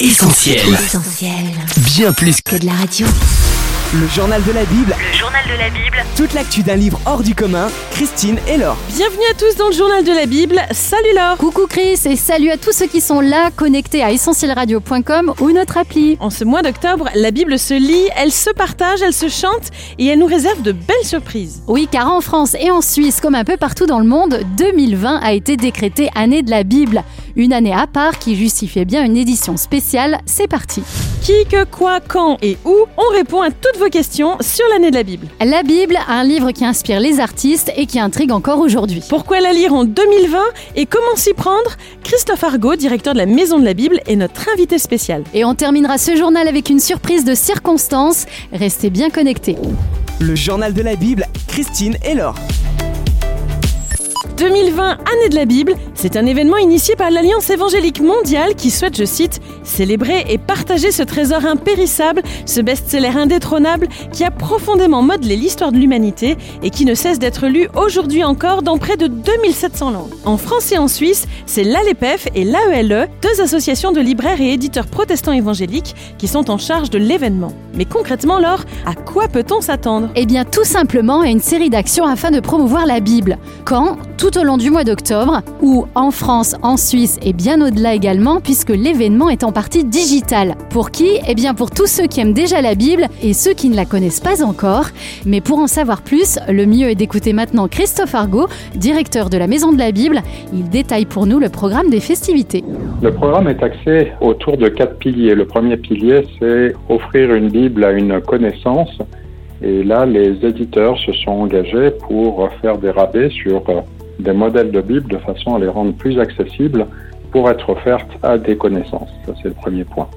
Essentiel. Essentiel. Bien plus que Que de la radio. Le journal de la Bible, Le journal de la Bible. toute l'actu d'un livre hors du commun, Christine et Laure. Bienvenue à tous dans le journal de la Bible. Salut Laure Coucou Chris et salut à tous ceux qui sont là connectés à essentielradio.com ou notre appli. En ce mois d'octobre, la Bible se lit, elle se partage, elle se chante et elle nous réserve de belles surprises. Oui, car en France et en Suisse, comme un peu partout dans le monde, 2020 a été décrétée année de la Bible. Une année à part qui justifiait bien une édition spéciale. C'est parti. Qui, que, quoi, quand et où On répond à toutes vos questions sur l'année de la Bible. La Bible, un livre qui inspire les artistes et qui intrigue encore aujourd'hui. Pourquoi la lire en 2020 et comment s'y prendre? Christophe Argot, directeur de la Maison de la Bible, est notre invité spécial. Et on terminera ce journal avec une surprise de circonstance. Restez bien connectés. Le journal de la Bible, Christine et Laure. 2020, année de la Bible, c'est un événement initié par l'Alliance évangélique mondiale qui souhaite, je cite, célébrer et partager ce trésor impérissable, ce best-seller indétrônable qui a profondément modelé l'histoire de l'humanité et qui ne cesse d'être lu aujourd'hui encore dans près de 2700 langues. En France et en Suisse, c'est l'ALEPEF et l'AELE, deux associations de libraires et éditeurs protestants évangéliques qui sont en charge de l'événement. Mais concrètement, Laure, à quoi peut-on s'attendre? Eh bien, tout simplement à une série d'actions afin de promouvoir la Bible. Quand? Tout au long du mois d'octobre, ou en France, en Suisse et bien au-delà également, puisque l'événement est en partie digital. Pour qui? Eh bien, pour tous ceux qui aiment déjà la Bible et ceux qui ne la connaissent pas encore. Mais pour en savoir plus, le mieux est d'écouter maintenant Christophe Argot, directeur de la Maison de la Bible. Il détaille pour nous le programme des festivités. Le programme est axé autour de quatre piliers. Le premier pilier, c'est offrir une Bible à une connaissance. Et là, les éditeurs se sont engagés pour faire des rabais sur euh, des modèles de Bible de façon à les rendre plus accessibles pour être offertes à des connaissances. Ça, c'est le premier point.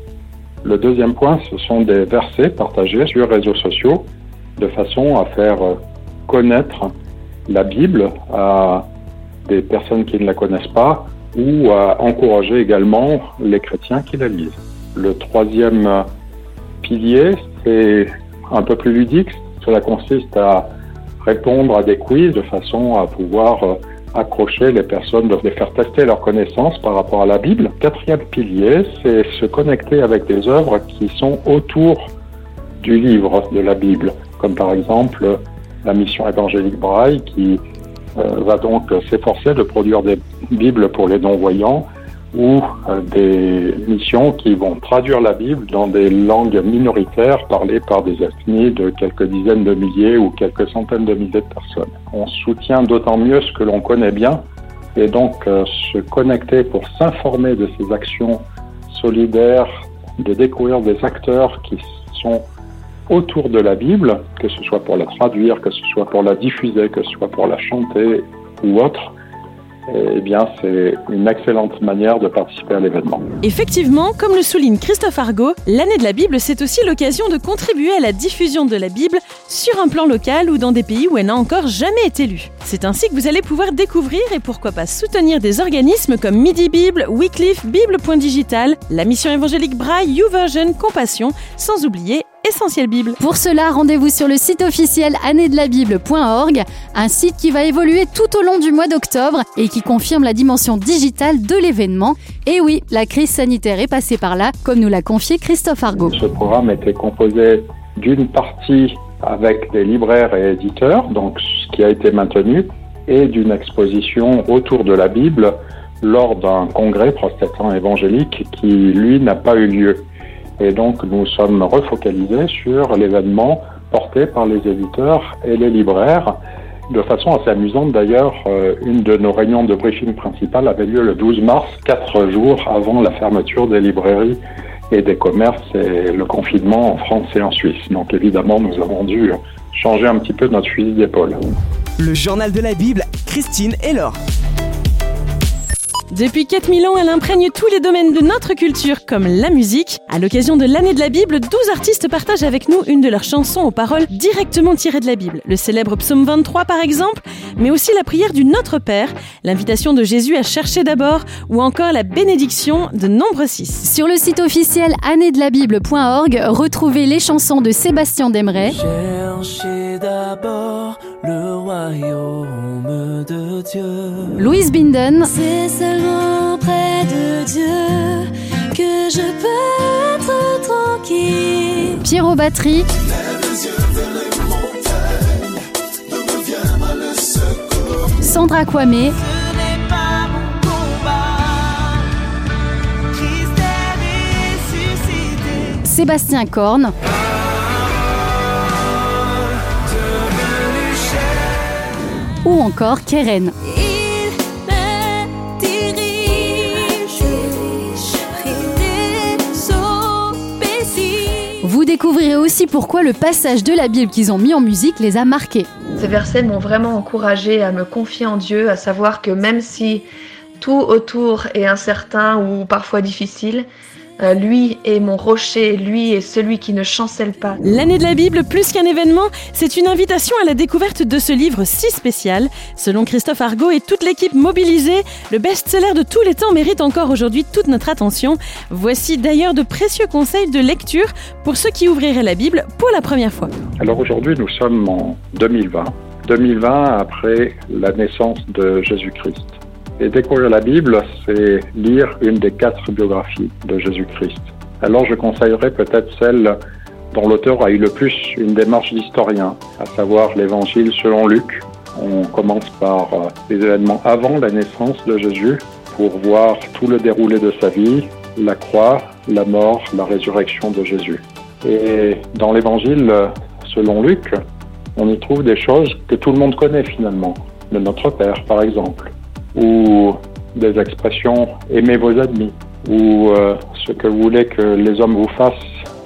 Le deuxième point, ce sont des versets partagés sur réseaux sociaux de façon à faire euh, connaître la Bible à des personnes qui ne la connaissent pas ou à encourager également les chrétiens qui la lisent. Le troisième euh, pilier, c'est un peu plus ludique. Cela consiste à répondre à des quiz de façon à pouvoir euh, accrocher les personnes, de les faire tester leurs connaissances par rapport à la Bible. Quatrième pilier, c'est se connecter avec des œuvres qui sont autour du livre de la Bible, comme par exemple la mission évangélique Braille qui euh, va donc s'efforcer de produire des Bibles pour les non-voyants ou euh, des missions qui vont traduire la Bible dans des langues minoritaires parlées par des ethnies de quelques dizaines de milliers ou quelques centaines de milliers de personnes. On soutient d'autant mieux ce que l'on connaît bien et donc euh, se connecter pour s'informer de ces actions solidaires, de découvrir des acteurs qui sont autour de la Bible, que ce soit pour la traduire, que ce soit pour la diffuser, que ce soit pour la chanter ou autre, eh bien, c'est une excellente manière de participer à l'événement. Effectivement, comme le souligne Christophe Argot, l'année de la Bible, c'est aussi l'occasion de contribuer à la diffusion de la Bible sur un plan local ou dans des pays où elle n'a encore jamais été lue. C'est ainsi que vous allez pouvoir découvrir et pourquoi pas soutenir des organismes comme Midi Bible, Wycliffe, Bible.digital, la mission évangélique Braille, YouVersion, Compassion, sans oublier Essentiel Bible. Pour cela, rendez-vous sur le site officiel annéedelabible.org, un site qui va évoluer tout au long du mois d'octobre et qui confirme la dimension digitale de l'événement. Et oui, la crise sanitaire est passée par là, comme nous l'a confié Christophe Argot. Ce programme était composé d'une partie avec des libraires et éditeurs, donc ce qui a été maintenu, et d'une exposition autour de la Bible lors d'un congrès protestant évangélique qui, lui, n'a pas eu lieu. Et donc, nous sommes refocalisés sur l'événement porté par les éditeurs et les libraires. De façon assez amusante d'ailleurs, euh, une de nos réunions de briefing principales avait lieu le 12 mars, quatre jours avant la fermeture des librairies et des commerces et le confinement en France et en Suisse. Donc évidemment, nous avons dû changer un petit peu notre fusil d'épaule. Le journal de la Bible, Christine et Laure. Depuis 4000 ans, elle imprègne tous les domaines de notre culture, comme la musique. À l'occasion de l'année de la Bible, 12 artistes partagent avec nous une de leurs chansons aux paroles directement tirées de la Bible. Le célèbre psaume 23 par exemple, mais aussi la prière du Notre Père, l'invitation de Jésus à chercher d'abord, ou encore la bénédiction de Nombre 6. Sur le site officiel annéedelabible.org, retrouvez les chansons de Sébastien Demeret, D'abord le royaume de Dieu. Louise Binden C'est seulement près de Dieu que je peux être tranquille. Pierrot Batterie. Sandra Kwame. Ce n'est Ou encore Keren. Vous découvrirez aussi pourquoi le passage de la Bible qu'ils ont mis en musique les a marqués. Ces versets m'ont vraiment encouragé à me confier en Dieu, à savoir que même si tout autour est incertain ou parfois difficile, euh, lui est mon rocher, lui est celui qui ne chancelle pas. L'année de la Bible, plus qu'un événement, c'est une invitation à la découverte de ce livre si spécial. Selon Christophe Argot et toute l'équipe mobilisée, le best-seller de tous les temps mérite encore aujourd'hui toute notre attention. Voici d'ailleurs de précieux conseils de lecture pour ceux qui ouvriraient la Bible pour la première fois. Alors aujourd'hui, nous sommes en 2020. 2020 après la naissance de Jésus-Christ. Et découvrir la Bible, c'est lire une des quatre biographies de Jésus-Christ. Alors je conseillerais peut-être celle dont l'auteur a eu le plus une démarche d'historien, à savoir l'évangile selon Luc. On commence par euh, les événements avant la naissance de Jésus pour voir tout le déroulé de sa vie, la croix, la mort, la résurrection de Jésus. Et dans l'évangile selon Luc, on y trouve des choses que tout le monde connaît finalement, de notre Père par exemple, ou des expressions aimez vos ennemis, ou euh, ce que vous voulez que les hommes vous fassent,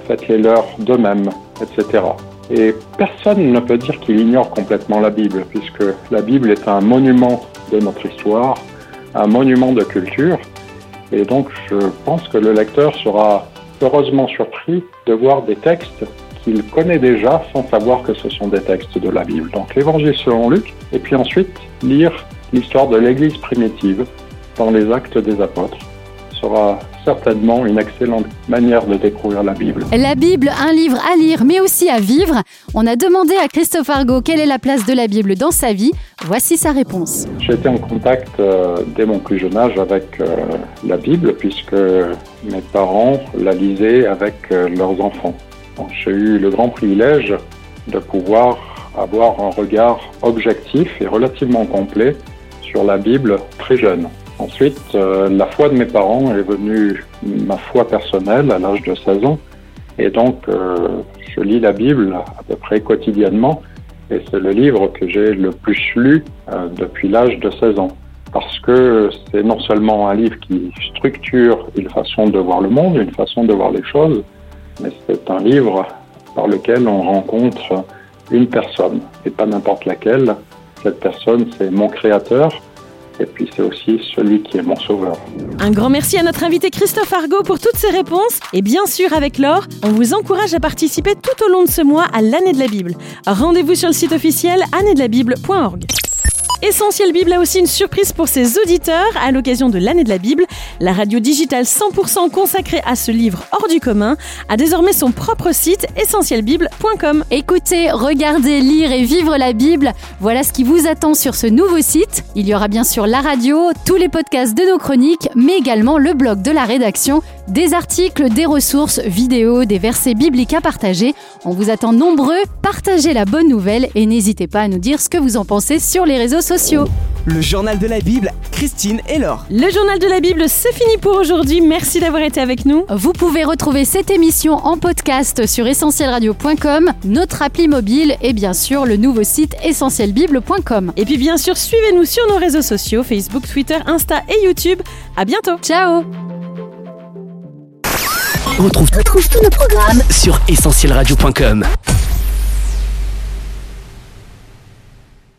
faites-les leurs d'eux-mêmes, etc. Et personne ne peut dire qu'il ignore complètement la Bible, puisque la Bible est un monument de notre histoire, un monument de culture, et donc je pense que le lecteur sera heureusement surpris de voir des textes qu'il connaît déjà sans savoir que ce sont des textes de la Bible. Donc l'évangile selon Luc, et puis ensuite lire l'histoire de l'Église primitive dans les actes des apôtres sera certainement une excellente manière de découvrir la Bible. La Bible, un livre à lire mais aussi à vivre. On a demandé à Christophe Argot quelle est la place de la Bible dans sa vie. Voici sa réponse. J'ai été en contact euh, dès mon plus jeune âge avec euh, la Bible puisque mes parents la lisaient avec euh, leurs enfants. J'ai eu le grand privilège de pouvoir avoir un regard objectif et relativement complet sur la Bible très jeune. Ensuite, euh, la foi de mes parents est devenue ma foi personnelle à l'âge de 16 ans. Et donc, euh, je lis la Bible à peu près quotidiennement. Et c'est le livre que j'ai le plus lu euh, depuis l'âge de 16 ans. Parce que c'est non seulement un livre qui structure une façon de voir le monde, une façon de voir les choses, mais c'est un livre par lequel on rencontre une personne, et pas n'importe laquelle. Cette personne, c'est mon créateur, et puis c'est aussi celui qui est mon sauveur. Un grand merci à notre invité Christophe Argot pour toutes ces réponses. Et bien sûr, avec Laure, on vous encourage à participer tout au long de ce mois à l'année de la Bible. Rendez-vous sur le site officiel annéedelabibleorg Essentiel Bible a aussi une surprise pour ses auditeurs à l'occasion de l'année de la Bible. La radio digitale 100% consacrée à ce livre hors du commun a désormais son propre site essentielbible.com. Écoutez, regardez, lire et vivre la Bible. Voilà ce qui vous attend sur ce nouveau site. Il y aura bien sûr la radio, tous les podcasts de nos chroniques, mais également le blog de la rédaction, des articles, des ressources, vidéos, des versets bibliques à partager. On vous attend nombreux. Partagez la bonne nouvelle et n'hésitez pas à nous dire ce que vous en pensez sur les réseaux sociaux. Le journal de la Bible, Christine et Laure. Le journal de la Bible, c'est fini pour aujourd'hui. Merci d'avoir été avec nous. Vous pouvez retrouver cette émission en podcast sur essentielradio.com, notre appli mobile et bien sûr le nouveau site essentielbible.com. Et puis bien sûr, suivez-nous sur nos réseaux sociaux, Facebook, Twitter, Insta et YouTube. À bientôt. Ciao Retrouve, tous nos programmes sur essentielradio.com.